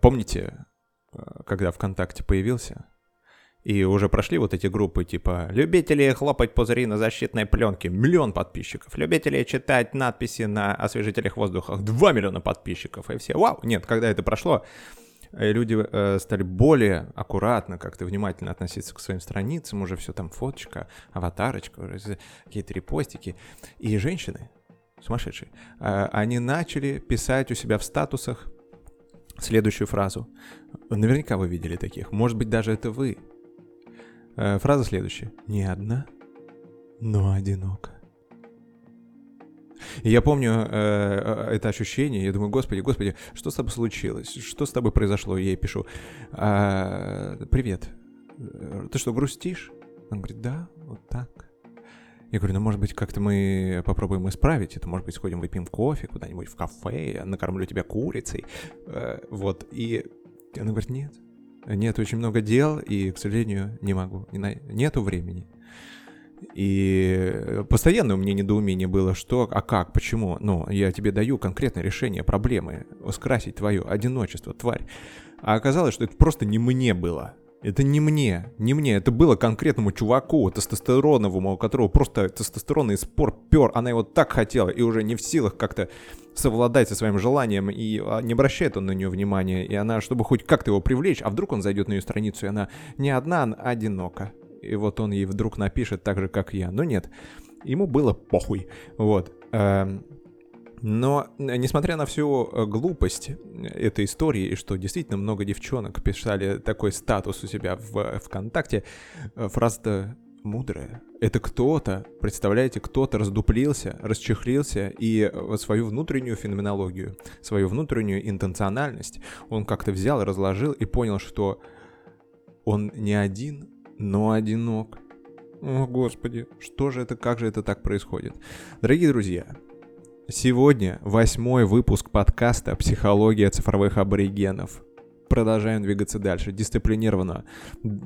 помните, когда ВКонтакте появился, и уже прошли вот эти группы типа «Любители хлопать пузыри на защитной пленке» — миллион подписчиков. «Любители читать надписи на освежителях воздуха» — 2 миллиона подписчиков. И все «Вау!» Нет, когда это прошло, э, люди э, стали более аккуратно, как-то внимательно относиться к своим страницам, уже все там фоточка, аватарочка, какие-то репостики. И женщины, сумасшедшие, э, они начали писать у себя в статусах следующую фразу. Наверняка вы видели таких. Может быть, даже это вы. Э, фраза следующая. Не одна, но одиноко. И я помню э, э, это ощущение, я думаю, господи, господи, что с тобой случилось? Что с тобой произошло? Я ей пишу, «А, привет, ты что, грустишь? Он говорит, да, вот так. Я говорю, ну, может быть, как-то мы попробуем исправить это, может быть, сходим, выпьем кофе куда-нибудь в кафе, я накормлю тебя курицей, э, вот, и она говорит, нет, нет очень много дел, и, к сожалению, не могу, нету времени. И постоянно у меня недоумение было, что, а как, почему? Ну, я тебе даю конкретное решение проблемы, скрасить твое одиночество, тварь. А оказалось, что это просто не мне было. Это не мне, не мне, это было конкретному чуваку, тестостероновому, у которого просто тестостеронный спор пер, она его так хотела и уже не в силах как-то совладать со своим желанием, и а, не обращает он на нее внимания, и она, чтобы хоть как-то его привлечь, а вдруг он зайдет на ее страницу, и она не одна, а одинока. И вот он ей вдруг напишет так же, как я. Но нет, ему было похуй. Вот. Эм, но, э, несмотря на всю э, глупость этой истории, и что действительно много девчонок писали такой статус у себя в ВКонтакте, э, фраза-то мудрая. Это кто-то, представляете, кто-то раздуплился, расчехлился и свою внутреннюю феноменологию, свою внутреннюю интенциональность он как-то взял, разложил и понял, что он не один, но одинок. О, Господи, что же это, как же это так происходит? Дорогие друзья, Сегодня восьмой выпуск подкаста «Психология цифровых аборигенов». Продолжаем двигаться дальше, дисциплинированно.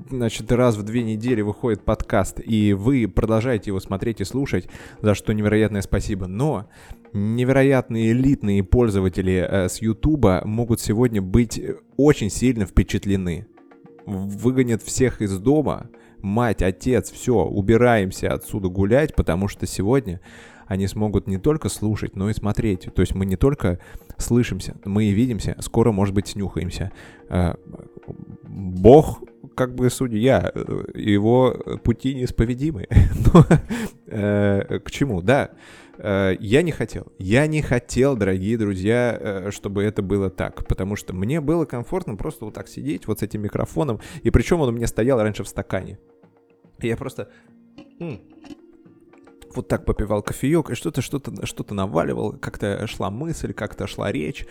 Значит, раз в две недели выходит подкаст, и вы продолжаете его смотреть и слушать, за что невероятное спасибо. Но невероятные элитные пользователи э, с Ютуба могут сегодня быть очень сильно впечатлены. Выгонят всех из дома, мать, отец, все, убираемся отсюда гулять, потому что сегодня они смогут не только слушать, но и смотреть. То есть мы не только слышимся, мы и видимся, скоро, может быть, снюхаемся. Э, Бог как бы судья, его пути неисповедимы. Но э, к чему? Да, э, я не хотел. Я не хотел, дорогие друзья, чтобы это было так, потому что мне было комфортно просто вот так сидеть вот с этим микрофоном, и причем он у меня стоял раньше в стакане. И я просто вот так попивал кофеек, и что-то, что-то, что-то наваливал, как-то шла мысль, как-то шла речь,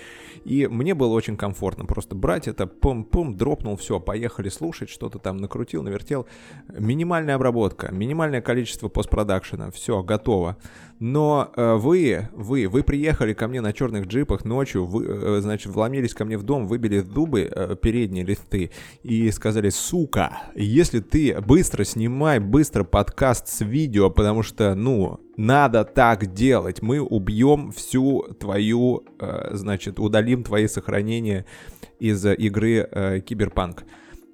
и мне было очень комфортно просто брать это, пум-пум, дропнул, все, поехали слушать, что-то там накрутил, навертел. Минимальная обработка, минимальное количество постпродакшена, все, готово. Но э, вы, вы, вы приехали ко мне на черных джипах ночью, вы, э, значит, вломились ко мне в дом, выбили зубы, э, передние листы, и сказали, сука, если ты быстро снимай, быстро подкаст с видео, потому что, ну, надо так делать, мы убьем всю твою, э, значит, удалим твои сохранения из игры э, Киберпанк.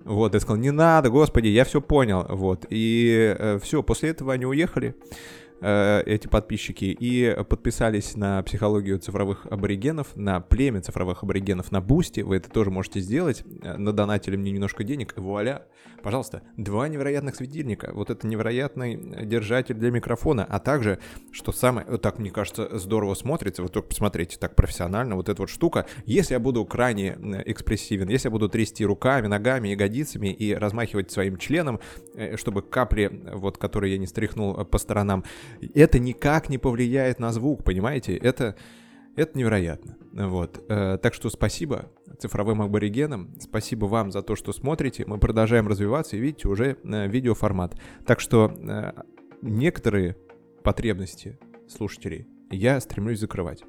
Вот, я сказал, не надо, господи, я все понял, вот, и э, все, после этого они уехали, Э, эти подписчики и подписались на психологию цифровых аборигенов, на племя цифровых аборигенов на Boosty. Вы это тоже можете сделать. Э, надонатили мне немножко денег, и вуаля. Пожалуйста, два невероятных светильника. Вот это невероятный держатель для микрофона, а также, что самое, так мне кажется, здорово смотрится, вот только посмотрите, так профессионально, вот эта вот штука. Если я буду крайне экспрессивен, если я буду трясти руками, ногами, ягодицами и размахивать своим членом, э, чтобы капли, вот, которые я не стряхнул по сторонам, это никак не повлияет на звук, понимаете? Это, это невероятно. Вот. Э, так что спасибо цифровым аборигенам, спасибо вам за то, что смотрите. Мы продолжаем развиваться, и видите, уже э, видеоформат. Так что э, некоторые потребности слушателей я стремлюсь закрывать.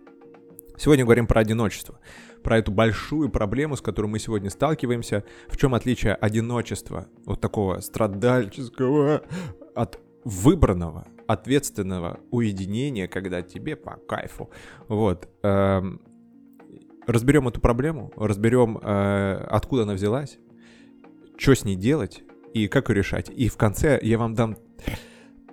Сегодня говорим про одиночество, про эту большую проблему, с которой мы сегодня сталкиваемся. В чем отличие одиночества, вот такого страдальческого, от выбранного, ответственного уединения, когда тебе по кайфу. Вот. Эм, разберем эту проблему, разберем, э, откуда она взялась, что с ней делать и как ее решать. И в конце я вам дам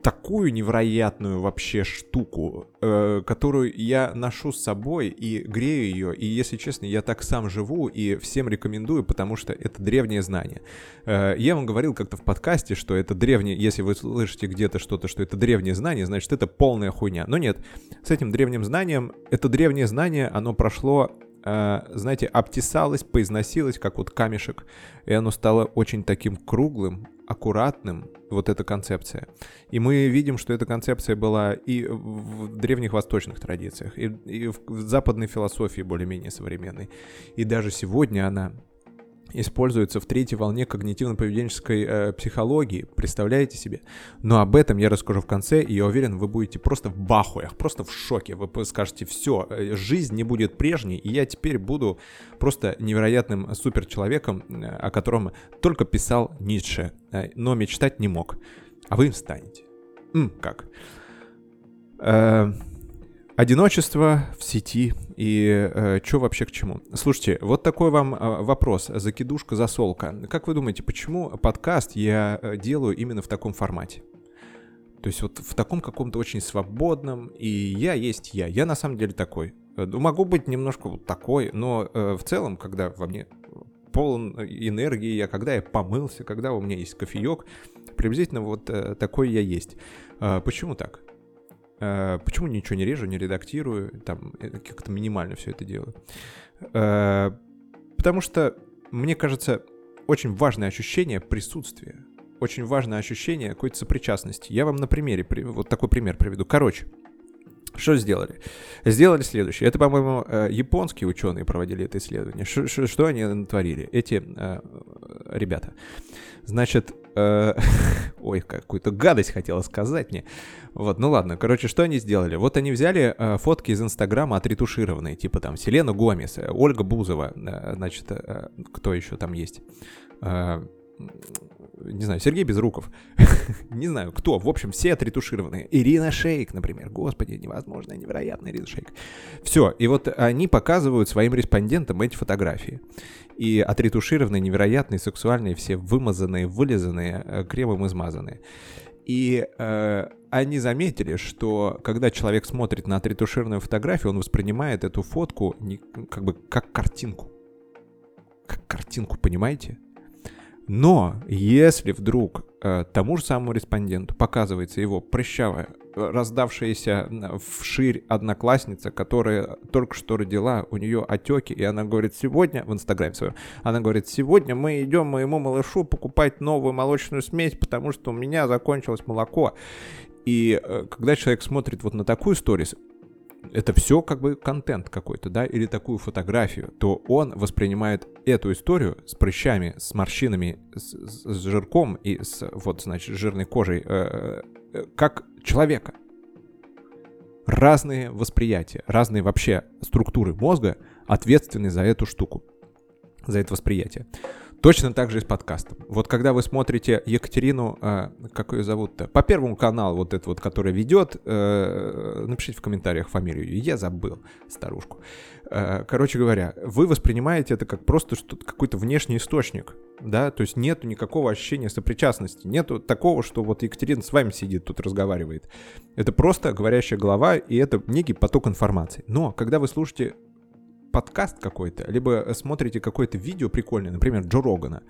такую невероятную вообще штуку, э, которую я ношу с собой и грею ее. И, если честно, я так сам живу и всем рекомендую, потому что это древнее знание. Э, я вам говорил как-то в подкасте, что это древнее, если вы слышите где-то что-то, что это древнее знание, значит, это полная хуйня. Но нет, с этим древним знанием, это древнее знание, оно прошло знаете, обтесалось, поизносилось, как вот камешек, и оно стало очень таким круглым, аккуратным, вот эта концепция. И мы видим, что эта концепция была и в древних восточных традициях, и, и в западной философии более-менее современной. И даже сегодня она используется в третьей волне когнитивно-поведенческой э, психологии. Представляете себе? Но об этом я расскажу в конце, и я уверен, вы будете просто в бахуях, просто в шоке. Вы скажете, все, э, жизнь не будет прежней, и я теперь буду просто невероятным суперчеловеком, э, о котором только писал Ницше, э, но мечтать не мог. А вы им станете. М, как? Э, Одиночество в сети и э, что вообще к чему? Слушайте, вот такой вам э, вопрос, закидушка, засолка. Как вы думаете, почему подкаст я э, делаю именно в таком формате? То есть вот в таком каком-то очень свободном, и я есть я. Я на самом деле такой. Э, ну, могу быть немножко вот такой, но э, в целом, когда во мне полон энергии, я, когда я помылся, когда у меня есть кофеек, приблизительно вот э, такой я есть. Э, почему так? Э, почему ничего не режу, не редактирую, там э, как-то минимально все это делаю? Э, потому что, мне кажется, очень важное ощущение присутствия, очень важное ощущение какой-то сопричастности. Я вам на примере, вот такой пример приведу. Короче, что сделали? Сделали следующее. Это, по-моему, японские ученые проводили это исследование. Ш что они натворили? Эти э, ребята. Значит, э, ой, какую-то гадость хотела сказать мне. Вот, ну ладно, короче, что они сделали? Вот они взяли э, фотки из Инстаграма отретушированные, типа там Селена Гомес, э, Ольга Бузова, э, значит, э, кто еще там есть? Э, не знаю, Сергей Безруков, не знаю, кто, в общем, все отретушированные. Ирина Шейк, например, господи, невозможно, невероятная Ирина Шейк. Все, и вот они показывают своим респондентам эти фотографии. И отретушированные, невероятные, сексуальные, все вымазанные, вылизанные, э, кремом измазанные. И э, они заметили, что когда человек смотрит на отретушированную фотографию, он воспринимает эту фотку не, как бы как картинку. Как картинку, понимаете? Но если вдруг э, тому же самому респонденту показывается его прыщавая, раздавшаяся вширь одноклассница, которая только что родила, у нее отеки, и она говорит, сегодня, в инстаграме своем, она говорит, сегодня мы идем моему малышу покупать новую молочную смесь, потому что у меня закончилось молоко. И э, когда человек смотрит вот на такую сторис, это все как бы контент какой-то, да, или такую фотографию, то он воспринимает эту историю с прыщами, с морщинами, с, с жирком и с, вот, значит, жирной кожей, э, э, как человека. Разные восприятия, разные вообще структуры мозга ответственны за эту штуку, за это восприятие. Точно так же и с подкастом. Вот когда вы смотрите Екатерину, э, как ее зовут-то, по первому каналу, вот эту вот, которая ведет, э, напишите в комментариях фамилию, я забыл старушку. Э, короче говоря, вы воспринимаете это как просто какой-то внешний источник, да, то есть нету никакого ощущения сопричастности, нету такого, что вот Екатерина с вами сидит, тут разговаривает. Это просто говорящая голова, и это некий поток информации. Но когда вы слушаете подкаст какой-то, либо смотрите какое-то видео прикольное, например, Джо Рогана,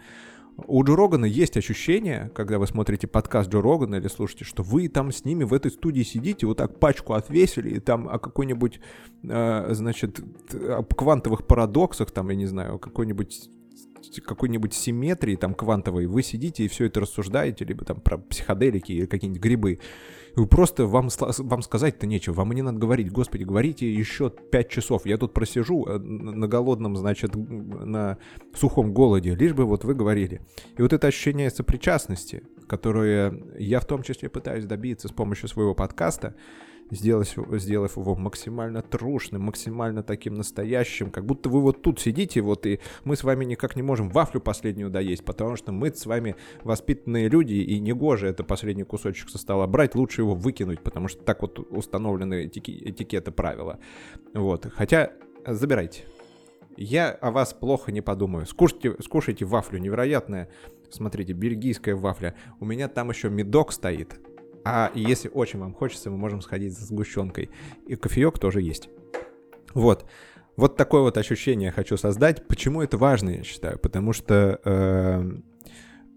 у Джо Рогана есть ощущение, когда вы смотрите подкаст Джо Рогана или слушаете, что вы там с ними в этой студии сидите, вот так пачку отвесили, и там о какой-нибудь, э, значит, о квантовых парадоксах, там, я не знаю, о какой-нибудь какой-нибудь симметрии там квантовой, вы сидите и все это рассуждаете, либо там про психоделики или какие-нибудь грибы. Вы просто вам, вам сказать-то нечего, вам и не надо говорить, господи, говорите еще 5 часов, я тут просижу э, на голодном, значит, на сухом голоде, лишь бы вот вы говорили. И вот это ощущение сопричастности, которое я в том числе пытаюсь добиться с помощью своего подкаста, сделав, сделав его максимально трушным, максимально таким настоящим, как будто вы вот тут сидите, вот и мы с вами никак не можем вафлю последнюю доесть, потому что мы с вами воспитанные люди, и негоже это последний кусочек со стола брать, лучше его выкинуть, потому что так вот установлены этики, этикеты правила. Вот, хотя забирайте. Я о вас плохо не подумаю. Скушайте, скушайте вафлю невероятная. Смотрите, бельгийская вафля. У меня там еще медок стоит. А если очень вам хочется, мы можем сходить за сгущенкой. И кофеек тоже есть. Вот. Вот такое вот ощущение хочу создать. Почему это важно, я считаю? Потому что э,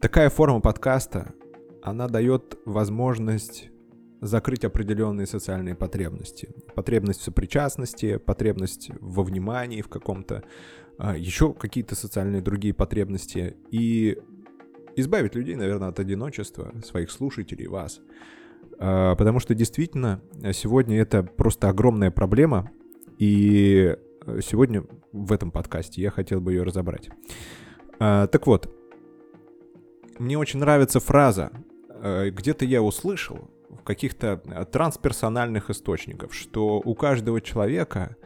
такая форма подкаста, она дает возможность закрыть определенные социальные потребности. Потребность в сопричастности, потребность во внимании в каком-то, э, еще какие-то социальные другие потребности. И избавить людей, наверное, от одиночества, своих слушателей, вас. Э, потому что действительно сегодня это просто огромная проблема. И Э, сегодня в этом подкасте я хотел бы ее разобрать. А, так вот, мне очень нравится фраза, э, где-то я услышал в каких-то э, трансперсональных источниках, что у каждого человека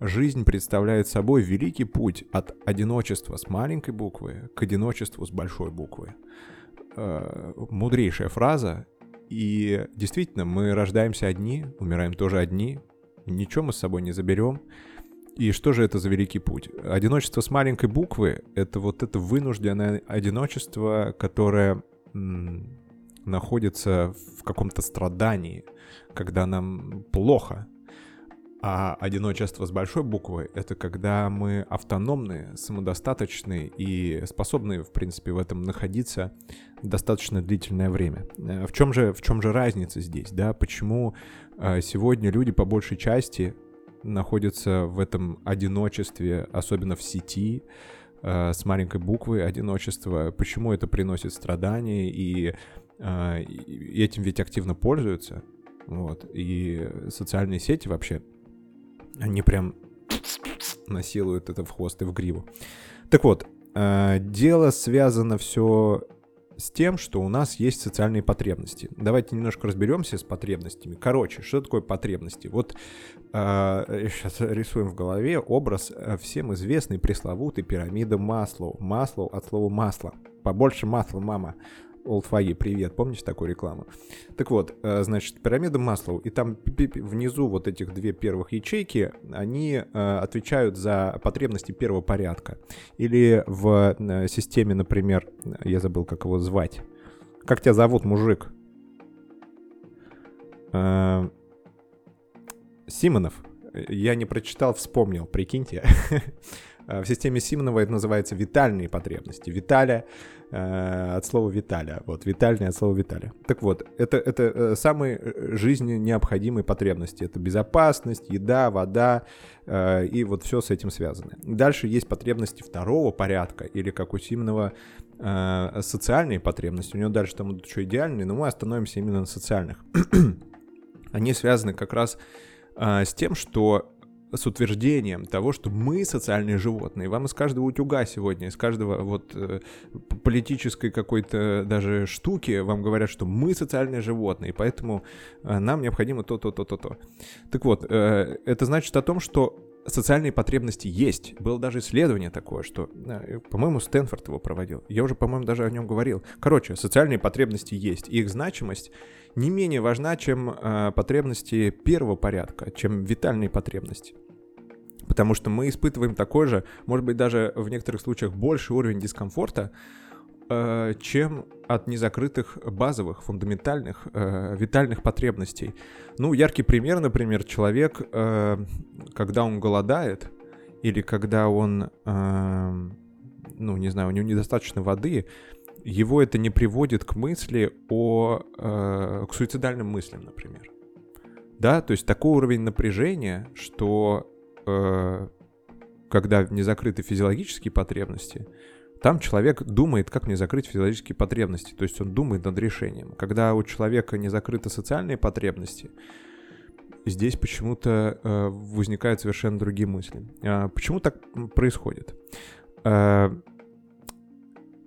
жизнь представляет собой великий путь от одиночества с маленькой буквы к одиночеству с большой буквы. Мудрейшая фраза, и действительно, мы рождаемся одни, умираем тоже одни, ничего мы с собой не заберем, и что же это за великий путь? Одиночество с маленькой буквы — это вот это вынужденное одиночество, которое находится в каком-то страдании, когда нам плохо. А одиночество с большой буквы — это когда мы автономные, самодостаточные и способны, в принципе, в этом находиться достаточно длительное время. Э, в чем же, в чем же разница здесь, да? Почему э, сегодня люди по большей части находится в этом одиночестве, особенно в сети, э, с маленькой буквы одиночество, почему это приносит страдания, и, и этим ведь активно пользуются. Вот. И социальные сети вообще, они прям насилуют это в хвост и в гриву. Так вот, э, дело связано все с тем, что у нас есть социальные потребности. Давайте немножко разберемся с потребностями. Короче, что такое потребности? Вот э, сейчас рисуем в голове образ э, всем известной пресловутой пирамиды Маслоу. Маслоу от слова масло. Побольше масла, мама. Олдфаги, привет, помните такую рекламу? Так вот, э, значит, пирамида Маслоу, и там внизу вот этих две первых ячейки, они э, отвечают за потребности первого порядка. Или в э, системе, например, я забыл, как его звать. Как тебя зовут, мужик? Симонов. Я не прочитал, вспомнил, прикиньте. В системе Симонова это называется витальные потребности. Виталя Э, от слова Виталя. Вот, витальный от слова Виталя. Так вот, это, это э, самые э, жизненно необходимые потребности. Это безопасность, еда, вода и вот все с этим связано. Дальше есть потребности второго порядка, или как у Симонова социальные потребности. У него дальше там идут еще идеальные, но мы остановимся именно на социальных. Они связаны как раз с тем, что с утверждением того, что мы социальные животные. Вам из каждого утюга сегодня, из каждого вот э, политической какой-то даже штуки вам говорят, что мы социальные животные, поэтому э, нам необходимо то, то, то, то, то. Так вот, э, это значит о том, что социальные потребности есть. Было даже исследование такое, что, по-моему, Стэнфорд его проводил. Я уже, по-моему, даже о нем говорил. Короче, социальные потребности есть. И их значимость не менее важна, чем э, потребности первого порядка, чем витальные потребности. Потому что мы испытываем такой же, может быть, даже в некоторых случаях больше уровень дискомфорта, э, чем от незакрытых базовых, фундаментальных, э, витальных потребностей. Ну, яркий пример, например, человек, э, когда он голодает, или когда он, э, ну, не знаю, у него недостаточно воды, его это не приводит к мысли о... Э, к суицидальным мыслям, например. Да, то есть такой уровень напряжения, что э, когда не закрыты физиологические потребности, там человек думает, как мне закрыть физиологические потребности, то есть он думает над решением. Когда у человека не закрыты социальные потребности, здесь почему-то э, возникают совершенно другие мысли. Э, почему так происходит? Э,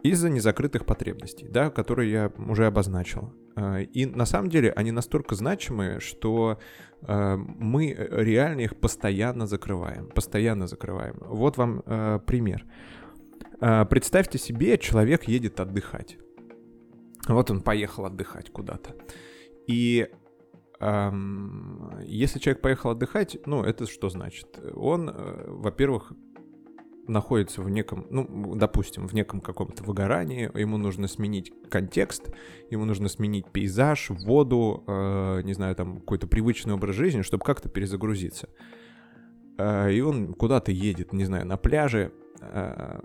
из-за незакрытых потребностей, да, которые я уже обозначил. А, и на самом деле они настолько значимые, что а, мы реально их постоянно закрываем, постоянно закрываем. Вот вам а, пример. Представьте себе, человек едет отдыхать. Вот он поехал отдыхать куда-то. И эм, если человек поехал отдыхать, ну, это что значит? Он, э, во-первых, находится в неком, ну, допустим, в неком каком-то выгорании, ему нужно сменить контекст, ему нужно сменить пейзаж, воду, э, не знаю, там, какой-то привычный образ жизни, чтобы как-то перезагрузиться. Э, и он куда-то едет, не знаю, на пляже, э,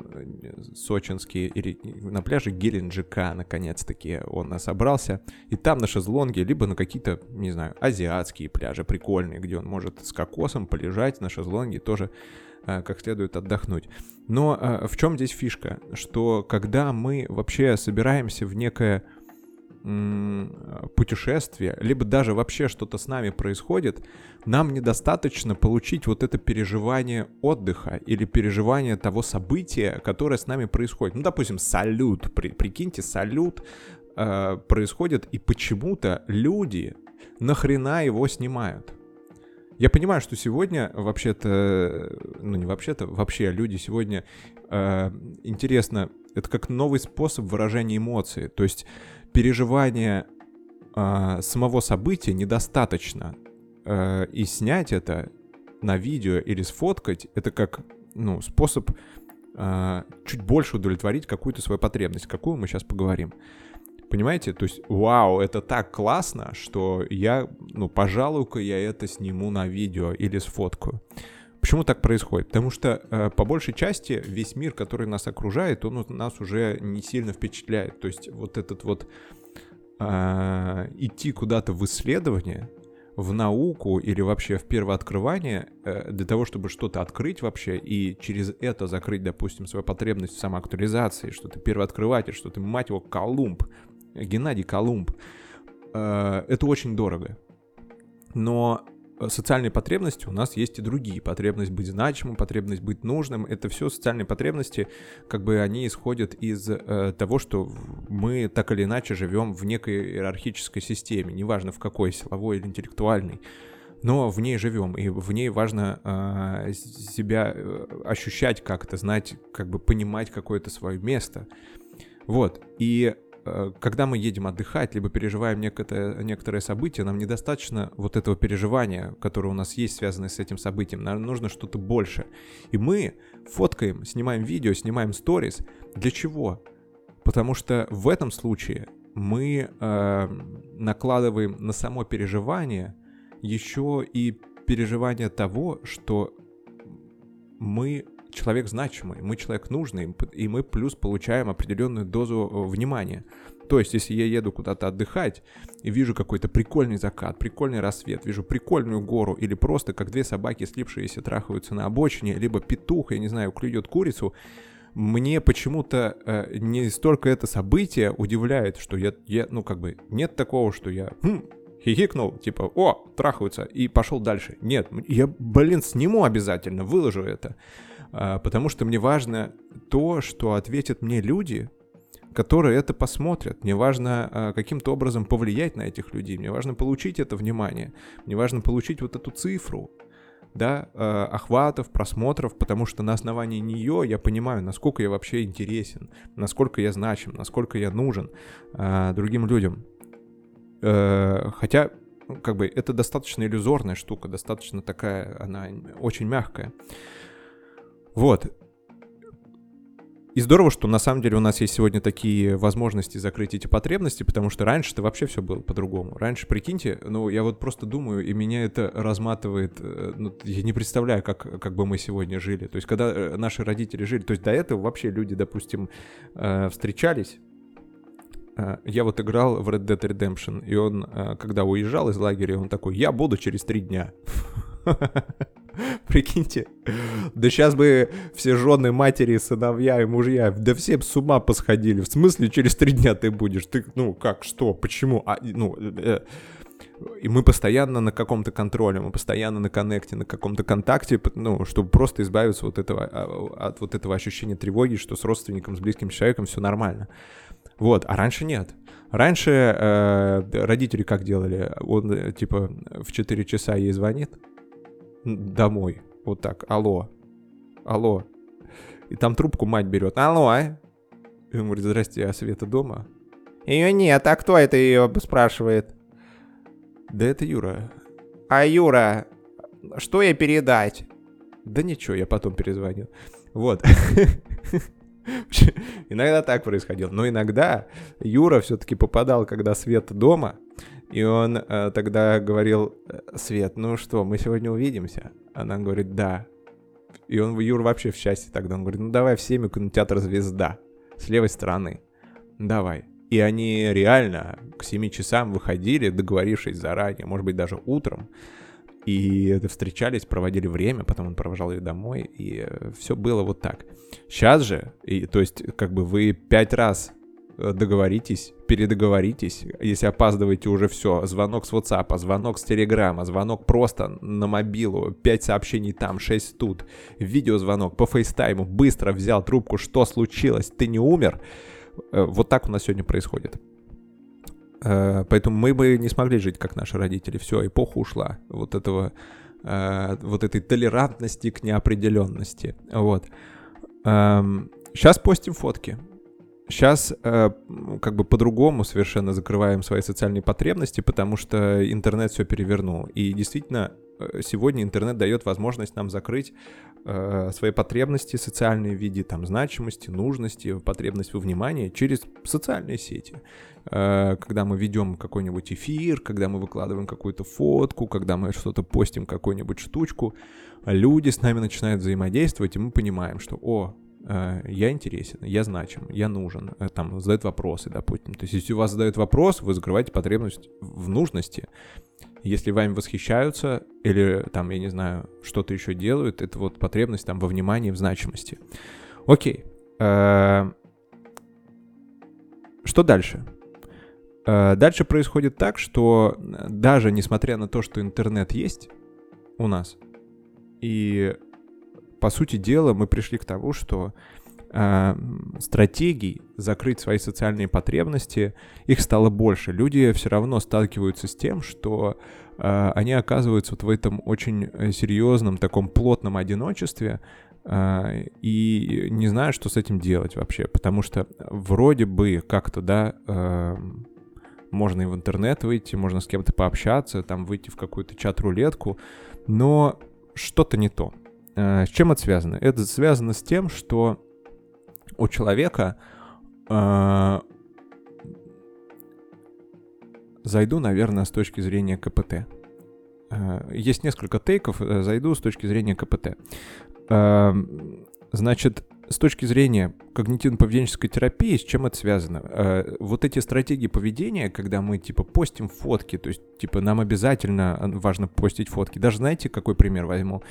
сочинские, или на пляже Геленджика, наконец-таки, он собрался, и там на шезлонге, либо на какие-то, не знаю, азиатские пляжи прикольные, где он может с кокосом полежать на шезлонге, тоже как следует отдохнуть. Но э, в чем здесь фишка? Что когда мы вообще собираемся в некое путешествие, либо даже вообще что-то с нами происходит, нам недостаточно получить вот это переживание отдыха или переживание того события, которое с нами происходит. Ну, допустим, салют, при, прикиньте, салют э, происходит, и почему-то люди нахрена его снимают. Я понимаю, что сегодня вообще-то, ну не вообще-то, вообще люди сегодня э, интересно, это как новый способ выражения эмоций. То есть переживания э, самого события недостаточно. Э, и снять это на видео или сфоткать, это как ну, способ э, чуть больше удовлетворить какую-то свою потребность, какую мы сейчас поговорим. Понимаете? То есть, вау, это так классно, что я, ну, пожалуй-ка я это сниму на видео или сфоткаю. Почему так происходит? Потому что э, по большей части весь мир, который нас окружает, он нас уже не сильно впечатляет. То есть вот этот вот э, идти куда-то в исследование, в науку или вообще в первооткрывание э, для того, чтобы что-то открыть вообще и через это закрыть, допустим, свою потребность в самоактуализации, что ты первооткрыватель, что ты, мать его, Колумб, Геннадий Колумб, э, это очень дорого. Но социальные потребности у нас есть и другие. Потребность быть значимым, потребность быть нужным. Это все социальные потребности, как бы они исходят из э, того, что мы так или иначе живем в некой иерархической системе, неважно в какой, силовой или интеллектуальной но в ней живем, и в ней важно э, себя э, ощущать как-то, знать, как бы понимать какое-то свое место. Вот, и когда мы едем отдыхать, либо переживаем некое, некоторое событие, нам недостаточно вот этого переживания, которое у нас есть, связанное с этим событием. Нам нужно что-то больше. И мы фоткаем, снимаем видео, снимаем сторис. Для чего? Потому что в этом случае мы э, накладываем на само переживание еще и переживание того, что мы человек значимый, мы человек нужный, и мы плюс получаем определенную дозу э, внимания. То есть, если я еду куда-то отдыхать и вижу какой-то прикольный закат, прикольный рассвет, вижу прикольную гору или просто как две собаки, слипшиеся, трахаются на обочине, либо петух, я не знаю, клюет курицу, мне почему-то э, не столько это событие удивляет, что я, я, ну как бы, нет такого, что я хм, хихикнул, типа, о, трахаются, и пошел дальше. Нет, я, блин, сниму обязательно, выложу это. А, потому что мне важно то, что ответят мне люди, которые это посмотрят. Мне важно а, каким-то образом повлиять на этих людей. Мне важно получить это внимание. Мне важно получить вот эту цифру, да, а, охватов, просмотров, потому что на основании нее я понимаю, насколько я вообще интересен, насколько я значим, насколько я нужен другим людям. Э, хотя, как бы, это достаточно иллюзорная штука, достаточно такая, она очень мягкая. Вот. И здорово, что на самом деле у нас есть сегодня такие возможности закрыть эти потребности, потому что раньше-то вообще все было по-другому. Раньше, прикиньте, ну, я вот просто думаю, и меня это разматывает, э, ну, я не представляю, как, как бы мы сегодня жили. То есть, когда э, наши родители жили, то есть до этого вообще люди, допустим, э, встречались, я вот играл в Red Dead Redemption, и он, когда уезжал из лагеря, он такой, я буду через три дня. Прикиньте. Да сейчас бы все жены, матери, сыновья и мужья, да все с ума посходили. В смысле, через три дня ты будешь? Ты, ну, как, что, почему? А, ну, э, и мы постоянно на каком-то контроле, мы постоянно на коннекте, на каком-то контакте, ну, чтобы просто избавиться вот этого, а, от вот этого ощущения тревоги, что с родственником, с близким человеком все нормально. Вот, а раньше нет. Раньше э, родители как делали? Он, э, типа, в 4 часа ей звонит, домой. Вот так. Алло. Алло. И там трубку мать берет. Алло. И он говорит, здрасте, а Света дома? Ее нет, а кто это ее спрашивает? Да это Юра. А Юра, что ей передать? Да ничего, я потом перезвоню. Вот. Иногда так происходило. Но иногда Юра все-таки попадал, когда Свет дома, и он э, тогда говорил, Свет, ну что, мы сегодня увидимся? Она говорит, да. И он, Юр вообще в счастье тогда, он говорит, ну давай в 7 кинотеатр «Звезда» с левой стороны. Давай. И они реально к 7 часам выходили, договорившись заранее, может быть, даже утром. И встречались, проводили время, потом он провожал ее домой, и э, все было вот так. Сейчас же, и, то есть, как бы вы пять раз э, договоритесь, передоговоритесь. Если опаздываете, уже все. Звонок с WhatsApp, звонок с Телеграма, звонок просто на мобилу, 5 сообщений там, 6 тут. Видеозвонок по фейстайму, быстро взял трубку, что случилось, ты не умер. Э, вот так у нас сегодня происходит. Э, поэтому мы бы не смогли жить, как наши родители. Все, эпоха ушла. Вот этого, э, вот этой толерантности к неопределенности. Вот. Сейчас эм, постим фотки. Сейчас как бы по-другому совершенно закрываем свои социальные потребности, потому что интернет все перевернул. И действительно, сегодня интернет дает возможность нам закрыть э, свои потребности социальные в виде там значимости, нужности, потребность во внимании через социальные сети. Э, когда мы ведем какой-нибудь эфир, когда мы выкладываем какую-то фотку, когда мы что-то постим, какую-нибудь штучку, люди с нами начинают взаимодействовать, и мы понимаем, что, о, э, я интересен, я значим, я нужен, э, там задают вопросы, допустим. То есть, если у вас задают вопрос, вы закрываете потребность в нужности, если вами восхищаются или там, я не знаю, что-то еще делают, это вот потребность там во внимании, в значимости. Окей. Э, что дальше? Э, дальше происходит так, что даже несмотря на то, что интернет есть у нас, и по сути дела мы пришли к тому, что э, стратегий закрыть свои социальные потребности, их стало больше. Люди все равно сталкиваются с тем, что э, они оказываются вот в этом очень серьезном, таком плотном одиночестве, э, и не знают, что с этим делать вообще, потому что вроде бы как-то, да, э, можно и в интернет выйти, можно с кем-то пообщаться, там выйти в какую-то чат-рулетку, но что-то не то. Э, с чем это связано? Это связано с тем, что у человека э, зайду, наверное, с точки зрения КПТ. Э, есть несколько тейков, зайду с точки зрения КПТ. Э, значит, с точки зрения когнитивно-поведенческой терапии, с чем это связано? Э, вот эти стратегии поведения, когда мы, типа, постим фотки, то есть, типа, нам обязательно важно постить фотки. Даже знаете, какой пример возьму?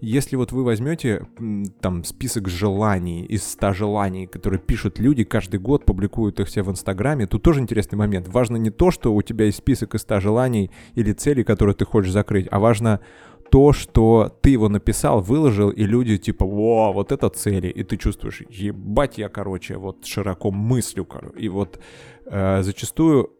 Если вот вы возьмете там список желаний из 100 желаний, которые пишут люди каждый год, публикуют их все в Инстаграме, тут тоже интересный момент. Важно не то, что у тебя есть список из 100 желаний или целей, которые ты хочешь закрыть, а важно то, что ты его написал, выложил, и люди типа, во, вот это цели, и ты чувствуешь, ебать я, короче, вот широко мыслю, короче, и вот э, зачастую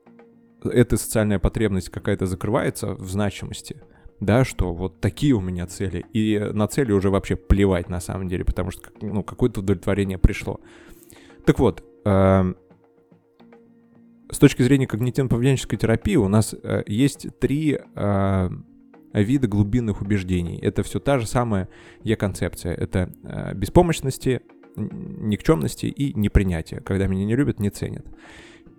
эта социальная потребность какая-то закрывается в значимости, да, что вот такие у меня цели, и на цели уже вообще плевать на самом деле, потому что, ну, какое-то удовлетворение пришло. Так вот, э, с точки зрения когнитивно-поведенческой терапии у нас э, есть три э, виды глубинных убеждений. Это все та же самая я-концепция. Это э, беспомощности, никчемности и непринятия, когда меня не любят, не ценят.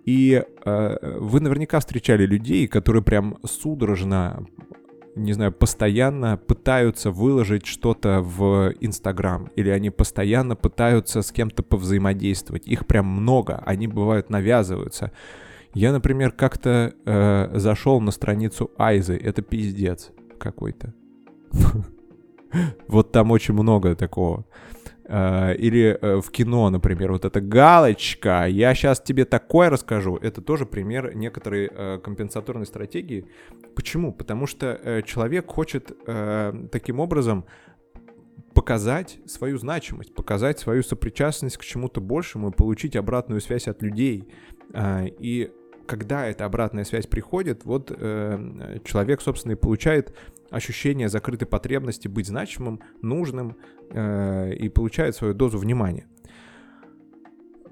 И э, вы наверняка встречали людей, которые прям судорожно, не знаю, постоянно пытаются выложить что-то в Инстаграм, или они постоянно пытаются с кем-то повзаимодействовать. Их прям много, они бывают навязываются. Я, например, как-то э, зашел на страницу Айзы, это пиздец какой-то. Вот там очень много такого. А, или э, в кино, например, вот эта галочка, я сейчас тебе такое расскажу, это тоже пример некоторой э, компенсаторной стратегии. Почему? Потому что э, человек хочет таким образом показать свою значимость, показать свою сопричастность к чему-то большему и получить обратную связь от людей. А, и когда эта обратная связь приходит, вот человек, собственно, и получает ощущение закрытой потребности быть значимым, нужным э, и получает свою дозу внимания.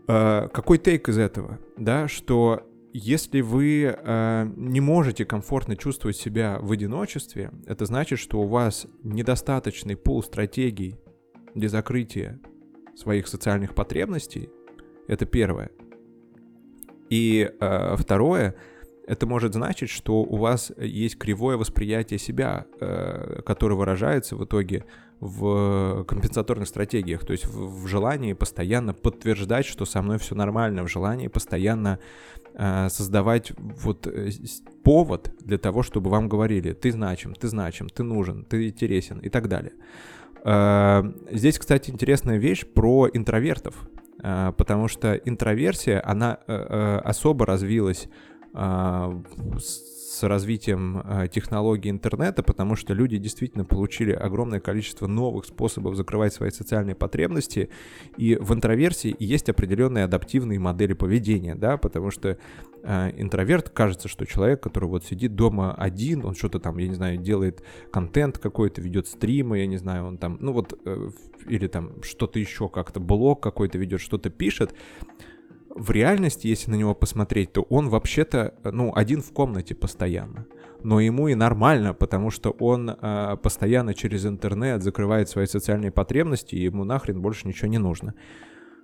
Э, какой тейк из этого? Да, что если вы э, не можете комфортно чувствовать себя в одиночестве, это значит, что у вас недостаточный пул стратегий для закрытия своих социальных потребностей. Это первое. И э, второе, это может значить, что у вас есть кривое восприятие себя, э, которое выражается в итоге в компенсаторных стратегиях, то есть в, в желании постоянно подтверждать, что со мной все нормально, в желании постоянно э, создавать вот э, повод для того, чтобы вам говорили, ты значим, ты значим, ты нужен, ты интересен и так далее. Э, здесь, кстати, интересная вещь про интровертов, потому что интроверсия, она э, э особо развилась а, с развитием а, технологий интернета, потому что люди действительно получили огромное количество новых способов закрывать свои социальные потребности, и в интроверсии есть определенные адаптивные модели поведения, да, потому что интроверт кажется, что человек, который вот сидит дома один, он что-то там, я не знаю, делает контент какой-то, ведет стримы, я не знаю, он там, ну вот, э, или там что-то еще как-то, блог какой-то ведет, что-то пишет, в реальности, если на него посмотреть, то он вообще-то, ну, один в комнате постоянно. Но ему и нормально, потому что он э, постоянно через интернет закрывает свои социальные потребности, и ему нахрен больше ничего не нужно.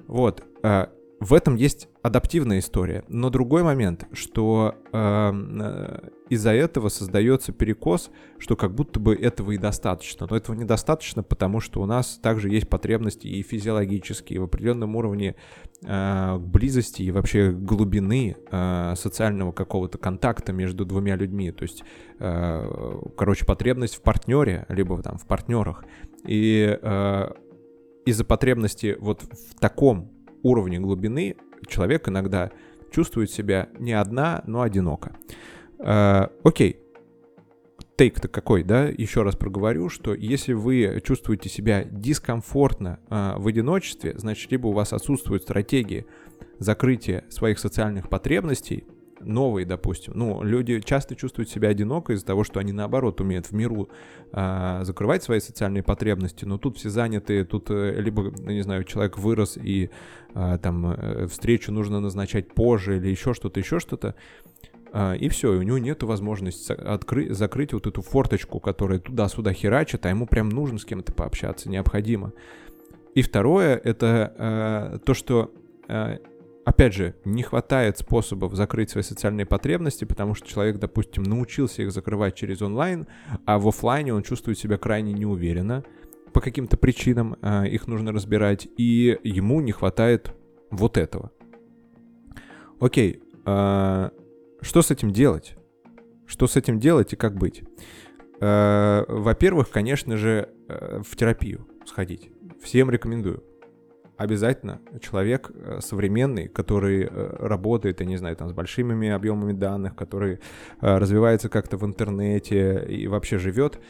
Вот. Э, в этом есть адаптивная история. Но другой момент, что эм, э, из-за этого создается перекос, что как будто бы этого и достаточно. Но этого недостаточно, потому что у нас также есть потребности и физиологические, в определенном уровне э, близости и вообще глубины э, социального какого-то контакта между двумя людьми. То есть, э, короче, потребность в партнере, либо там в партнерах. И э, из-за потребности вот в таком уровне глубины человек иногда чувствует себя не одна, но одиноко. Э, окей, тейк-то какой, да? Еще раз проговорю, что если вы чувствуете себя дискомфортно э, в одиночестве, значит, либо у вас отсутствует стратегия закрытия своих социальных потребностей, новые, допустим. Ну, люди часто чувствуют себя одиноко из-за того, что они, наоборот, умеют в миру э, закрывать свои социальные потребности, но тут все заняты, тут э, либо, ну, не знаю, человек вырос и э, там э, встречу нужно назначать позже или еще что-то, еще что-то, э, и все, и у него нет возможности открыть, закрыть вот эту форточку, которая туда-сюда херачит, а ему прям нужно с кем-то пообщаться, необходимо. И второе, это э, то, что опять же, не хватает способов закрыть свои социальные потребности, потому что человек, допустим, научился их закрывать через онлайн, а в офлайне он чувствует себя крайне неуверенно. По каким-то причинам э, их нужно разбирать, и ему не хватает вот этого. Окей, э, что с этим делать? Что с этим делать и как быть? Э, во-первых, конечно же, э, в терапию сходить. Всем рекомендую обязательно человек э, современный, который э, работает, я не знаю, там с большими объемами данных, который э, развивается как-то в интернете и вообще живет,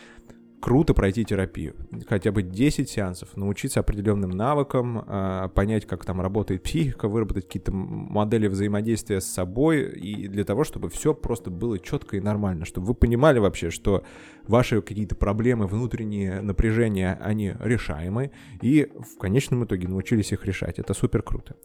круто пройти терапию. Хотя бы 10 сеансов, научиться определенным навыкам, а, понять, как там работает психика, выработать какие-то модели взаимодействия с собой, и для того, чтобы все просто было четко и нормально, чтобы вы понимали вообще, что ваши какие-то проблемы, внутренние напряжения, они решаемы, и в конечном итоге научились их решать. Это супер круто.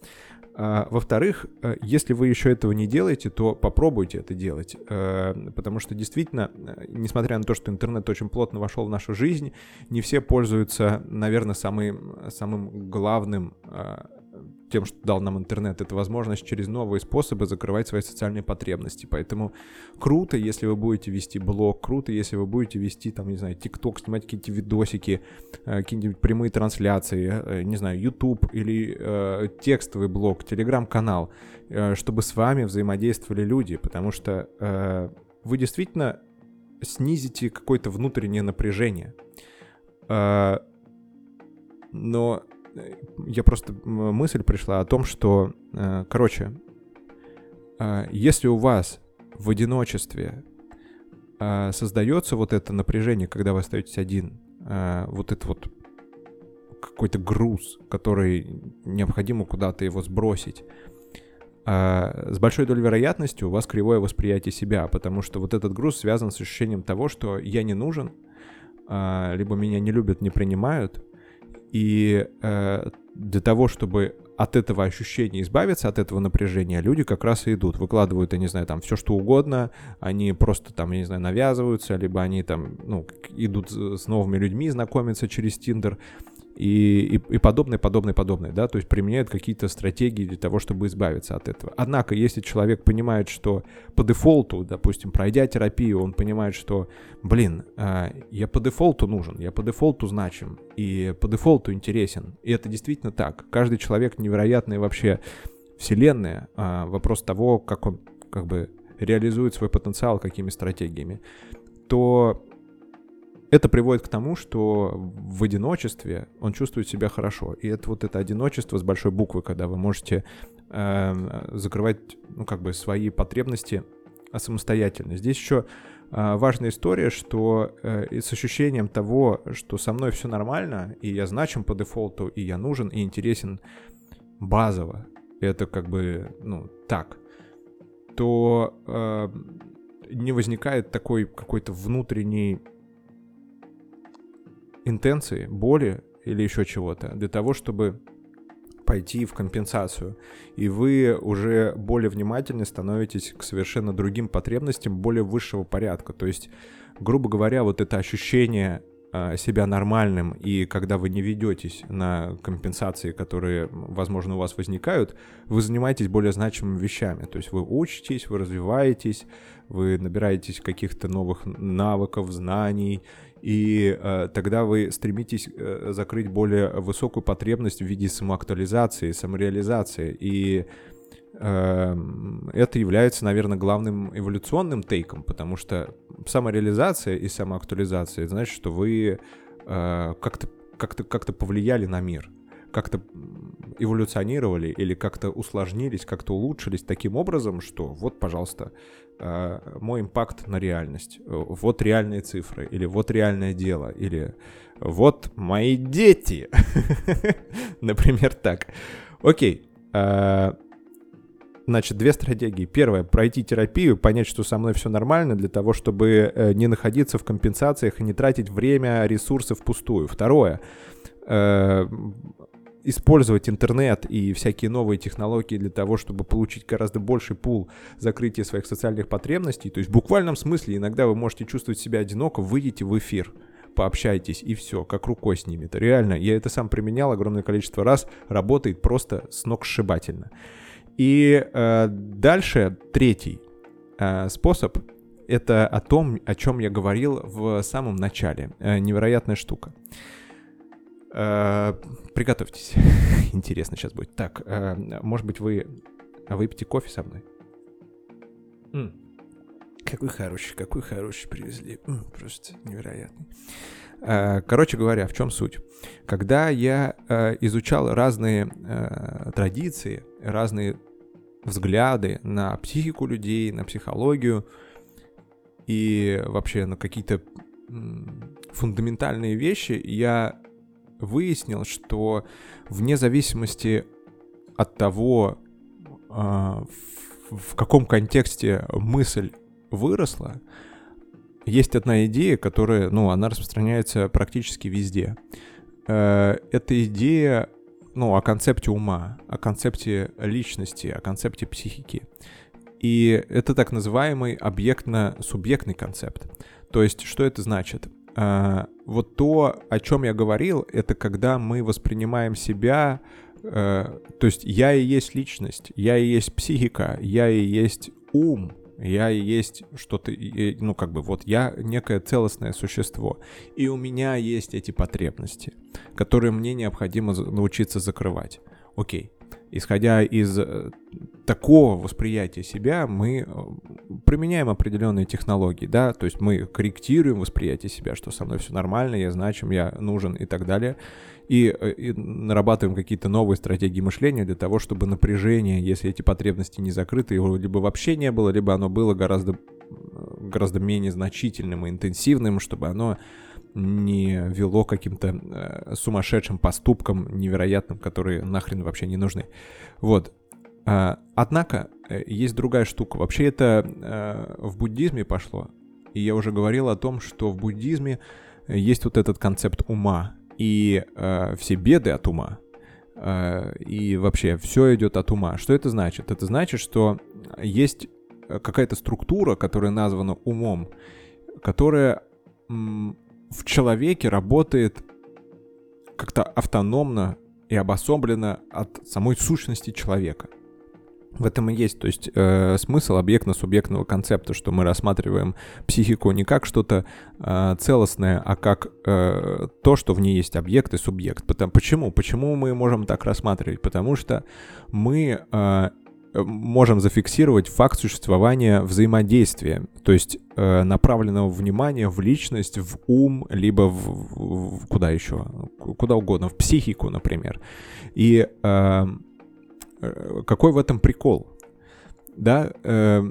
А, во-вторых, э, если вы еще этого не делаете, то попробуйте это делать, э, потому что действительно, э, несмотря на то, что интернет очень плотно вошел в нашу жизнь, не все пользуются, наверное, самым, самым главным тем, что дал нам интернет, это возможность через новые способы закрывать свои социальные потребности. Поэтому круто, если вы будете вести блог, круто, если вы будете вести, там, не знаю, ТикТок, снимать какие-то видосики, э, какие-нибудь прямые трансляции, э, не знаю, YouTube или э, текстовый блог, телеграм-канал, э, чтобы с вами взаимодействовали люди, потому что э, вы действительно снизите какое-то внутреннее напряжение. Э, но я просто мысль пришла о том, что, э, короче, э, если у вас в одиночестве э, создается вот это напряжение, когда вы остаетесь один, вот это вот какой-то груз, который необходимо куда-то его сбросить, с большой долей вероятности у вас кривое восприятие себя, потому что вот этот груз связан с ощущением того, что я не нужен, либо меня не любят, не принимают, и э, для того, чтобы от этого ощущения избавиться, от этого напряжения, люди как раз и идут, выкладывают, я не знаю, там все что угодно, они просто там, я не знаю, навязываются, либо они там, ну, идут с новыми людьми, знакомятся через Тиндер, и, и, и подобное, подобное, подобное, да, то есть применяют какие-то стратегии для того, чтобы избавиться от этого. Однако, если человек понимает, что по дефолту, допустим, пройдя терапию, он понимает, что, блин, а, я по дефолту нужен, я по дефолту значим, и по дефолту интересен, и это действительно так. Каждый человек невероятная вообще вселенная, а, вопрос того, как он как бы реализует свой потенциал, какими стратегиями, то это приводит к тому, что в одиночестве он чувствует себя хорошо. И это вот это одиночество с большой буквы, когда вы можете э, закрывать, ну, как бы свои потребности самостоятельно. Здесь еще э, важная история, что э, с ощущением того, что со мной все нормально, и я значим по дефолту, и я нужен, и интересен базово, это как бы, ну, так, то э, не возникает такой какой-то внутренний интенции, боли или еще чего-то для того, чтобы пойти в компенсацию. И вы уже более внимательны становитесь к совершенно другим потребностям более высшего порядка. То есть, грубо говоря, вот это ощущение а, себя нормальным, и когда вы не ведетесь на компенсации, которые, возможно, у вас возникают, вы занимаетесь более значимыми вещами. То есть вы учитесь, вы развиваетесь, вы набираетесь каких-то новых навыков, знаний, и э, тогда вы стремитесь э, закрыть более высокую потребность в виде самоактуализации, самореализации. И э, это является, наверное, главным эволюционным тейком, потому что самореализация и самоактуализация значит, что вы э, как-то как-то как-то повлияли на мир, как-то эволюционировали или как-то усложнились, как-то улучшились таким образом, что вот, пожалуйста, э, мой импакт на реальность, вот реальные цифры, или вот реальное дело, или вот мои дети. Например, так. Окей. Э, значит, две стратегии. Первая — пройти терапию, понять, что со мной все нормально, для того, чтобы э, не находиться в компенсациях и не тратить время, ресурсы впустую. Второе использовать интернет и всякие новые технологии для того, чтобы получить гораздо больший пул закрытия своих социальных потребностей. То есть в буквальном смысле иногда вы можете чувствовать себя одиноко, выйдите в эфир, пообщайтесь и все, как рукой снимет. Реально, я это сам применял огромное количество раз, работает просто сногсшибательно. И э, дальше третий э, способ это о том, о чем я говорил в самом начале. Э, невероятная штука. Приготовьтесь. Интересно сейчас будет. Так, э, может быть, вы выпьете кофе со мной? Какой хороший, какой хороший привезли. Просто невероятный. Э, короче говоря, в чем суть? Когда я изучал разные традиции, разные взгляды на психику людей, на психологию и вообще на какие-то фундаментальные вещи, я выяснил, что вне зависимости от того, а, в каком контексте мысль выросла, есть одна идея, которая, ну, она распространяется практически везде. Э, это идея, ну, о концепте ума, о концепте личности, о концепте психики. И это так называемый объектно-субъектный концепт. То есть, что это значит? А, вот то, о чем я говорил, это когда мы воспринимаем себя, э, то есть я и есть личность, я и есть психика, я и есть ум, я и есть что-то, ну как бы вот я некое целостное существо, и у меня есть эти потребности, которые мне необходимо научиться закрывать. Окей, исходя из э, такого восприятия себя, мы э, применяем определенные технологии, да, то есть мы корректируем восприятие себя, что со мной все нормально, я значим, я нужен и так далее, и, э, и нарабатываем какие-то новые стратегии мышления для того, чтобы напряжение, если эти потребности не закрыты, его либо вообще не было, либо оно было гораздо, гораздо менее значительным и интенсивным, чтобы оно не вело каким-то э, сумасшедшим поступкам невероятным, которые нахрен вообще не нужны. Вот. А, однако э, есть другая штука. Вообще это э, в буддизме пошло. И я уже говорил о том, что в буддизме есть вот этот концепт ума и э, все беды от ума. Э, и вообще все идет от ума. Что это значит? Это значит, что есть какая-то структура, которая названа умом, которая в человеке работает как-то автономно и обособлено от самой сущности человека. В этом и есть, то есть э, смысл объектно-субъектного концепта, что мы рассматриваем психику не как что-то э, целостное, а как э, то, что в ней есть объект и субъект. Потому, почему? Почему мы можем так рассматривать? Потому что мы э, можем зафиксировать факт существования взаимодействия, то есть э, направленного внимания в личность, в ум, либо в, в куда еще, куда угодно, в психику, например. И Э, какой в этом прикол? Да, э,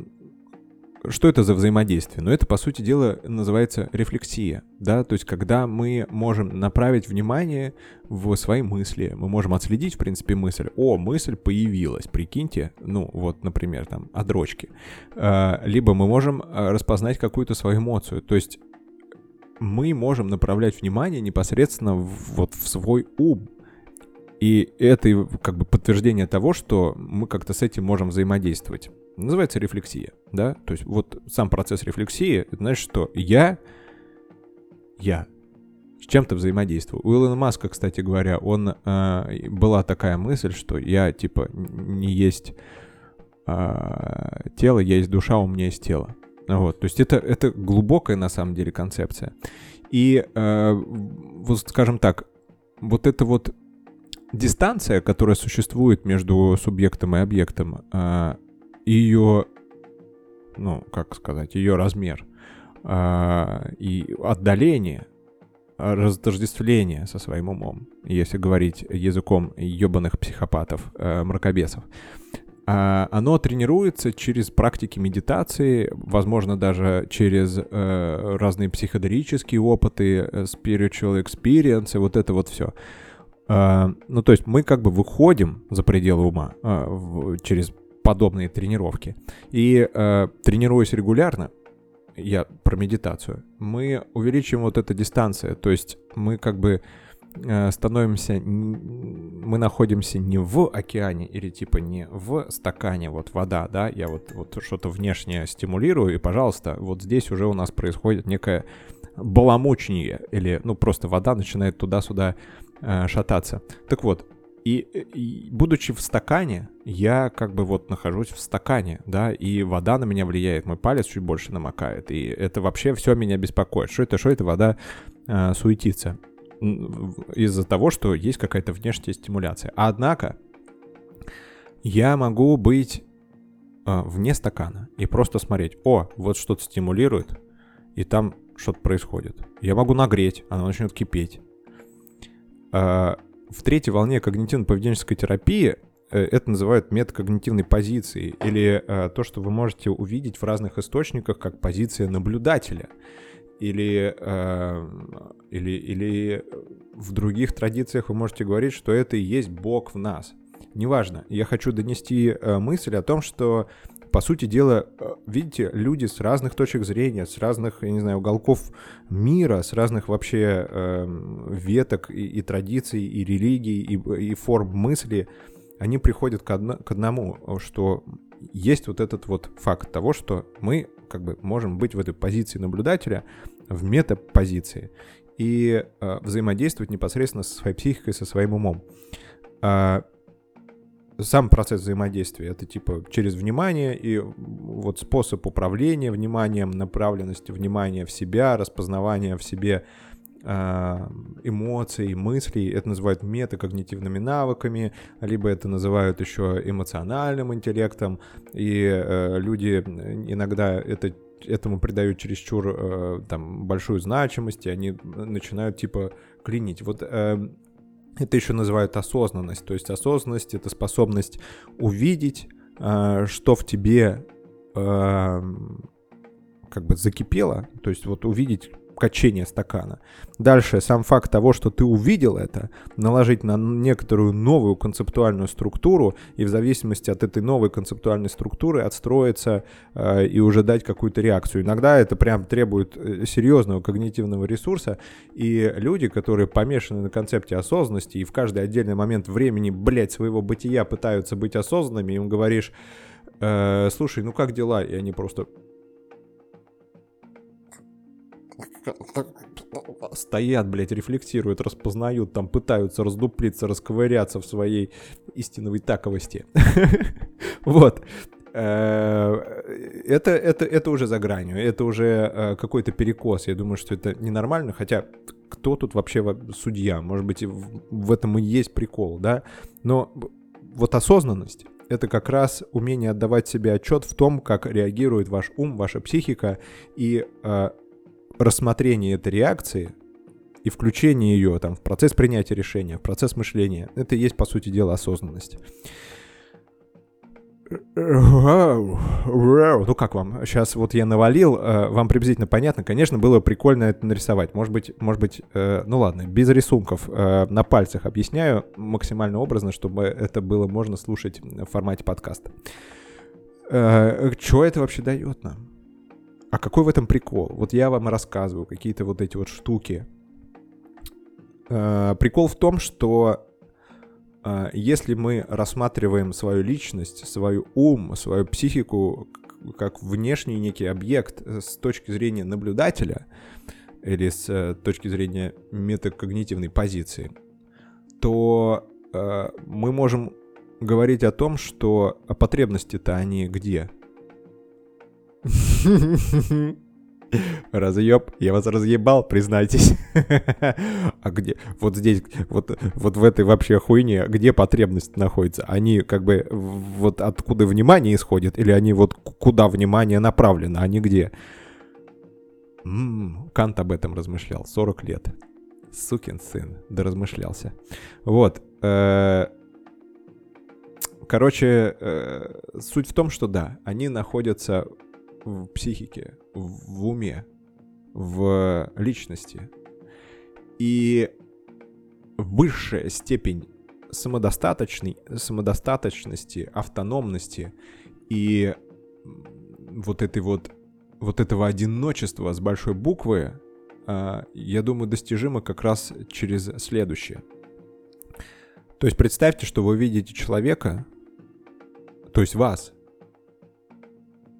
что это за взаимодействие? Ну, это, по сути дела, называется рефлексия, да, то есть когда мы можем направить внимание в свои мысли, мы можем отследить, в принципе, мысль. О, мысль появилась, прикиньте, ну, вот, например, там, о дрочке. Э, либо мы можем э, распознать какую-то свою эмоцию, то есть мы можем направлять внимание непосредственно в, вот в свой ум, и это как бы подтверждение того, что мы как-то с этим можем взаимодействовать. Называется рефлексия, да? То есть вот сам процесс рефлексии, это значит, что я, я с чем-то взаимодействую. У Илона Маска, кстати говоря, он э, была такая мысль, что я типа не есть э, тело, я есть душа, у меня есть тело. Вот, то есть это, это глубокая на самом деле концепция. И, э, вот скажем так, вот это вот дистанция, которая существует между субъектом и объектом, а, ее, ну, как сказать, ее размер а, и отдаление, раздождествление со своим умом, если говорить языком ебаных психопатов, а, мракобесов, оно тренируется через практики медитации, возможно, даже через э, разные психоделические опыты, э, spiritual experience, вот это вот все. А, ну, то есть мы как бы выходим за пределы ума а, через подобные тренировки. И а, тренируясь регулярно, я про медитацию, мы увеличиваем вот эту дистанцию. То есть мы как бы становимся, мы находимся не в океане или типа не в стакане, вот вода, да, я вот, вот что-то внешнее стимулирую, и, пожалуйста, вот здесь уже у нас происходит некое баламучнее, или, ну, просто вода начинает туда-сюда э, шататься. Так вот, и, и будучи в стакане, я как бы вот нахожусь в стакане, да, и вода на меня влияет, мой палец чуть больше намокает, и это вообще все меня беспокоит. Что это, что это вода э, суетится? Из-за того, что есть какая-то внешняя стимуляция. Однако, я могу быть э, вне стакана и просто смотреть, о, вот что-то стимулирует, и там что-то происходит. Я могу нагреть, оно начнет кипеть. А, в третьей волне когнитивно-поведенческой терапии э, это называют метакогнитивной позицией, или э, то, что вы можете увидеть в разных источниках как позиция наблюдателя. Или, э, или, или в других традициях вы можете говорить, что это и есть Бог в нас. Неважно, я хочу донести мысль о том, что по сути дела, э, видите, люди с разных точек зрения, с разных, я не знаю, уголков мира, с разных вообще э, веток и, и традиций, и религий, и, и форм мысли, они приходят к, одно, к одному, что есть вот этот вот факт того, что мы как бы можем быть в этой позиции наблюдателя, в метапозиции, и э, взаимодействовать непосредственно со своей психикой, со своим умом. А, сам процесс взаимодействия. Это типа через внимание и вот способ управления вниманием, направленности внимания в себя, распознавания в себе а, эмоций, мыслей. Это называют метакогнитивными навыками, либо это называют еще эмоциональным интеллектом. И э, люди иногда это этому придают чересчур э, там большую значимость, и они начинают типа клинить. Вот э, это еще называют осознанность. То есть осознанность — это способность увидеть, э, что в тебе э, как бы закипело, то есть вот увидеть качение стакана. Дальше, сам факт того, что ты увидел это, наложить на некоторую новую концептуальную структуру, и в зависимости от этой новой концептуальной структуры отстроиться э, и уже дать какую-то реакцию. Иногда это прям требует э, серьезного когнитивного ресурса, и люди, которые помешаны на концепте осознанности и в каждый отдельный момент времени, блядь, своего бытия пытаются быть осознанными, им говоришь, э, слушай, ну как дела? И они просто стоят, блядь, рефлексируют, распознают, там пытаются раздуплиться, расковыряться в своей истиновой таковости. Вот. Э, это, это, это уже за гранью, это уже э, какой-то перекос. Я думаю, что это ненормально, хотя кто тут вообще судья? Может быть, в этом и есть прикол, да? Но вот осознанность — это как раз умение отдавать себе отчет в том, как реагирует ваш ум, ваша психика, и э, рассмотрение этой реакции и включение ее там, в процесс принятия решения, в процесс мышления. Это и есть, по сути дела, осознанность. Ну как вам? Сейчас вот я навалил, э, вам приблизительно понятно. Конечно, было прикольно это нарисовать. Может быть, может быть, э, ну ладно, без рисунков, э, на пальцах объясняю максимально образно, чтобы это было можно слушать в формате подкаста. Что это вообще дает нам? А какой в этом прикол? Вот я вам рассказываю какие-то вот эти вот штуки. Прикол в том, что а, если мы рассматриваем свою личность, свою ум, свою психику как внешний некий объект э, с точки зрения наблюдателя или с э, точки зрения метакогнитивной позиции, то э, мы можем говорить о том, что потребности-то они где? Разъеб, я вас разъебал, признайтесь. а где? Вот здесь, вот, вот в этой вообще хуйне, где потребность находится? Они как бы вот откуда внимание исходит, или они вот куда внимание направлено, они где? М-м, Кант об этом размышлял 40 лет. Сукин сын, да размышлялся. Вот. Э, короче, э, суть в том, что да, они находятся в психике, в уме, в личности. И высшая степень самодостаточной, самодостаточности, автономности и вот этой вот вот этого одиночества с большой буквы, а, я думаю, достижимо как раз через следующее. То есть представьте, что вы видите человека, то есть вас,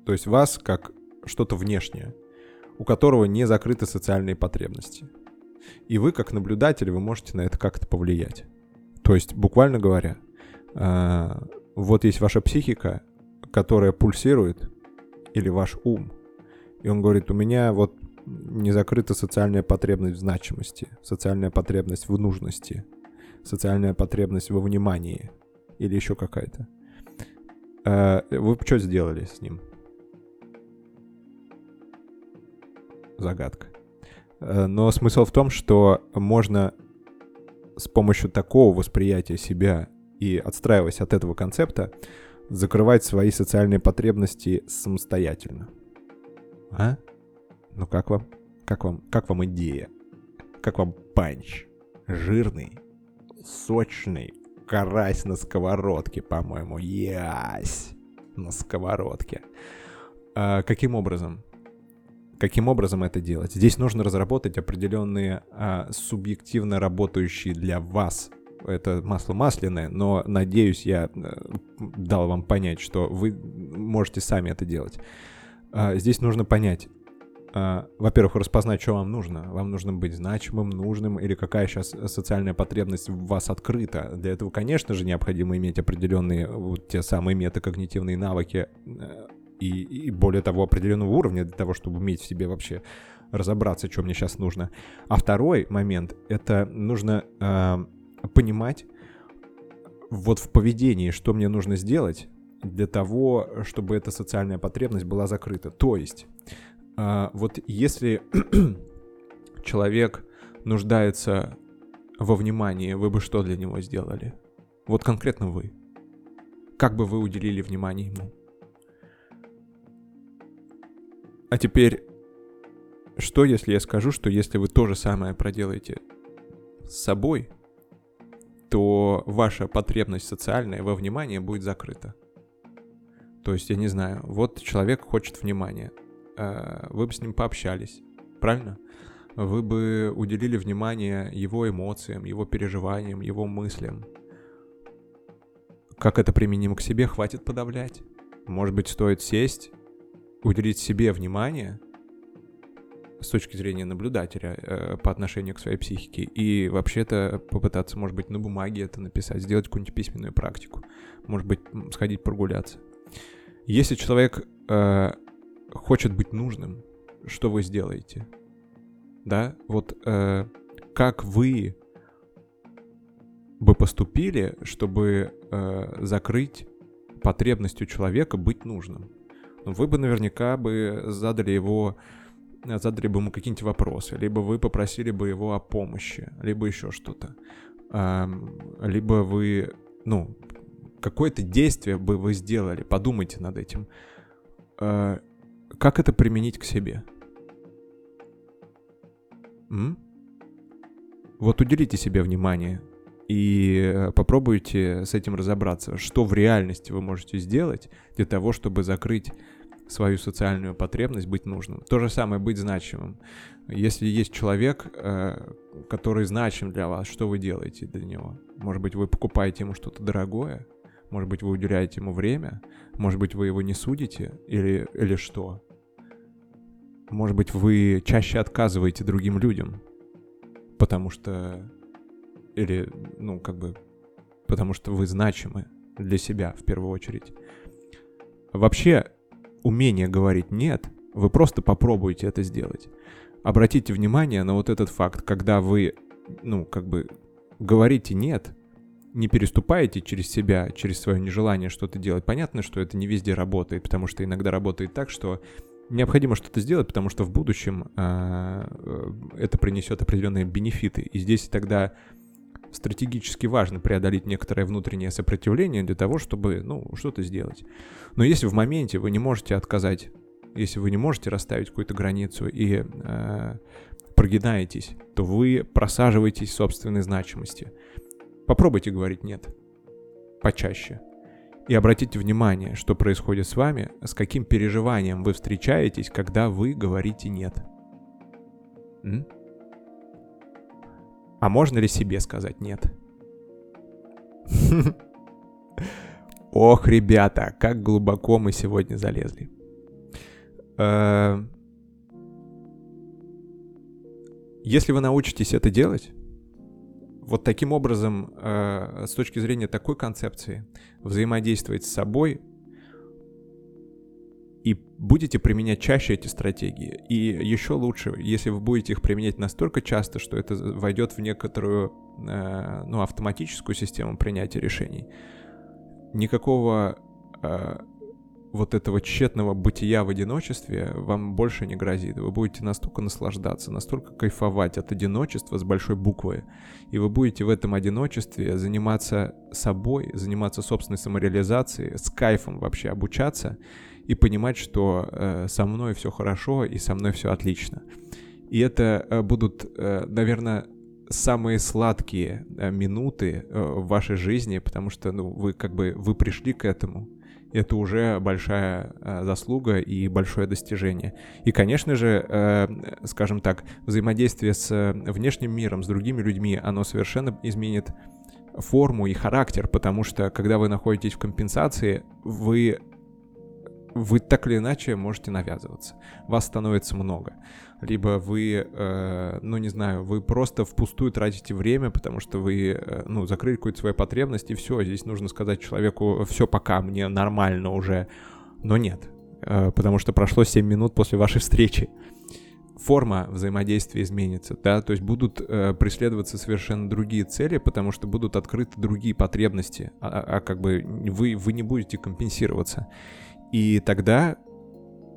то есть вас как что-то внешнее, у которого не закрыты социальные потребности. И вы, как наблюдатель, вы можете на это как-то повлиять. То есть, буквально говоря, а, вот есть ваша психика, которая пульсирует, или ваш ум. И он говорит, у меня вот не закрыта социальная потребность в значимости, социальная потребность в нужности, социальная потребность во внимании или еще какая-то. А, вы что сделали с ним? Загадка. Э, но смысл в том, что можно с помощью такого восприятия себя и отстраиваясь от этого концепта, закрывать свои социальные потребности самостоятельно. А? Ну как вам? Как вам, как вам идея? Как вам панч? Жирный, сочный, карась на сковородке, по-моему. Ясь! На сковородке. А, каким образом? Каким образом это делать? Здесь нужно разработать определенные а, субъективно работающие для вас это масло масляное, но надеюсь, я э, дал вам понять, что вы можете сами это делать. А, здесь нужно понять, а, во-первых, распознать, что вам нужно. Вам нужно быть значимым, нужным, или какая сейчас социальная потребность в вас открыта. Для этого, конечно же, необходимо иметь определенные вот те самые метакогнитивные навыки, э, и, и более того, определенного уровня для того, чтобы уметь в себе вообще разобраться, что мне сейчас нужно. А второй момент — это нужно э, понимать вот в поведении, что мне нужно сделать для того, чтобы эта социальная потребность была закрыта. То есть, э, вот если человек нуждается во внимании, вы бы что для него сделали? Вот конкретно вы. Как бы вы уделили внимание ему? А теперь, что если я скажу, что если вы то же самое проделаете с собой, то ваша потребность социальная во внимании будет закрыта. То есть, я не знаю, вот человек хочет внимания, э, вы бы с ним пообщались, правильно? Вы бы уделили внимание его эмоциям, его переживаниям, его мыслям. Как это применимо к себе, хватит подавлять. Может быть, стоит сесть уделить себе внимание с точки зрения наблюдателя э, по отношению к своей психике. И вообще-то попытаться, может быть, на бумаге это написать, сделать какую-нибудь письменную практику. Может быть, сходить прогуляться. Если человек э, хочет быть нужным, что вы сделаете? Да, вот э, как вы бы поступили, чтобы э, закрыть потребность у человека быть нужным? Вы бы наверняка бы задали его задали бы ему какие-нибудь вопросы, либо вы попросили бы его о помощи, либо еще что-то. Либо вы, ну, какое-то действие бы вы сделали, подумайте над этим. А, как это применить к себе? М? Вот уделите себе внимание и попробуйте с этим разобраться, что в реальности вы можете сделать для того, чтобы закрыть свою социальную потребность быть нужным. То же самое быть значимым. Если есть человек, э, который значим для вас, что вы делаете для него? Может быть, вы покупаете ему что-то дорогое? Может быть, вы уделяете ему время? Может быть, вы его не судите? Или, или что? Может быть, вы чаще отказываете другим людям? Потому что... Или, ну, как бы... Потому что вы значимы для себя в первую очередь. Вообще, умение говорить «нет», вы просто попробуйте это сделать. Обратите внимание на вот этот факт, когда вы, ну, как бы говорите «нет», не переступаете через себя, через свое нежелание что-то делать. Понятно, что это не везде работает, потому что иногда работает так, что необходимо что-то сделать, потому что в будущем э, это принесет определенные бенефиты. И здесь тогда стратегически важно преодолеть некоторое внутреннее сопротивление для того, чтобы, ну, что-то сделать. Но если в моменте вы не можете отказать, если вы не можете расставить какую-то границу и э, прогинаетесь, то вы просаживаетесь собственной значимости. Попробуйте говорить «нет» почаще. И обратите внимание, что происходит с вами, с каким переживанием вы встречаетесь, когда вы говорите «нет». М? А можно ли себе сказать нет? Ох, ребята, как глубоко мы сегодня залезли. Э, если вы научитесь это делать, вот таким образом, э, с точки зрения такой концепции, взаимодействовать с собой, и будете применять чаще эти стратегии. И еще лучше, если вы будете их применять настолько часто, что это войдет в некоторую э, ну, автоматическую систему принятия решений. Никакого э, вот этого тщетного бытия в одиночестве вам больше не грозит. Вы будете настолько наслаждаться, настолько кайфовать от одиночества с большой буквы. И вы будете в этом одиночестве заниматься собой, заниматься собственной самореализацией, с кайфом вообще обучаться и понимать, что э, со мной все хорошо и со мной все отлично. И это э, будут, э, наверное, самые сладкие э, минуты э, в вашей жизни, потому что, ну, вы как бы, вы пришли к этому. Это уже большая э, заслуга и большое достижение. И, конечно же, э, скажем так, взаимодействие с э, внешним миром, с другими людьми, оно совершенно изменит форму и характер, потому что когда вы находитесь в компенсации, вы вы так или иначе можете навязываться. Вас становится много. Либо вы, э, ну не знаю, вы просто впустую тратите время, потому что вы, э, ну, закрыли какую-то свою потребность, и все, здесь нужно сказать человеку, все, пока, мне нормально уже. Но нет, э, потому что прошло 7 минут после вашей встречи. Форма взаимодействия изменится, да, то есть будут э, преследоваться совершенно другие цели, потому что будут открыты другие потребности, а, а, а как бы вы, вы не будете компенсироваться. И тогда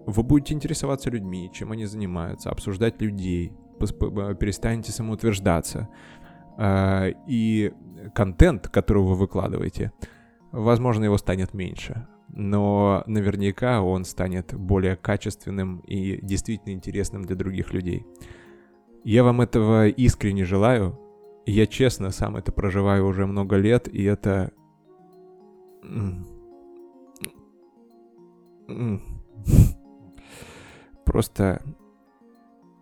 вы будете интересоваться людьми, чем они занимаются, обсуждать людей, перестанете самоутверждаться. А, и контент, который вы выкладываете, возможно, его станет меньше. Но наверняка он станет более качественным и действительно интересным для других людей. Я вам этого искренне желаю. Я честно сам это проживаю уже много лет, и это Просто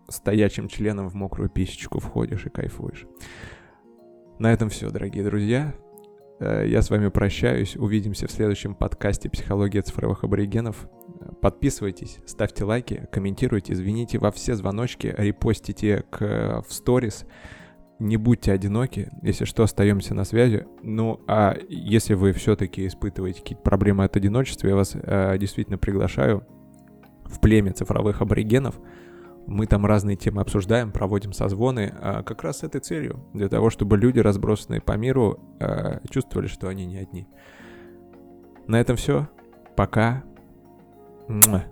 стоячим членом в мокрую писечку входишь и кайфуешь. На этом все, дорогие друзья. Э, я с вами прощаюсь. Увидимся в следующем подкасте «Психология цифровых аборигенов». Подписывайтесь, ставьте лайки, комментируйте, звоните во все звоночки, репостите к, в сторис. Не будьте одиноки, если что, остаемся на связи. Ну, а если вы все-таки испытываете какие-то проблемы от одиночества, я вас э, действительно приглашаю в племя цифровых аборигенов. Мы там разные темы обсуждаем, проводим созвоны, а как раз с этой целью, для того, чтобы люди, разбросанные по миру, э, чувствовали, что они не одни. На этом все. Пока. Mwah.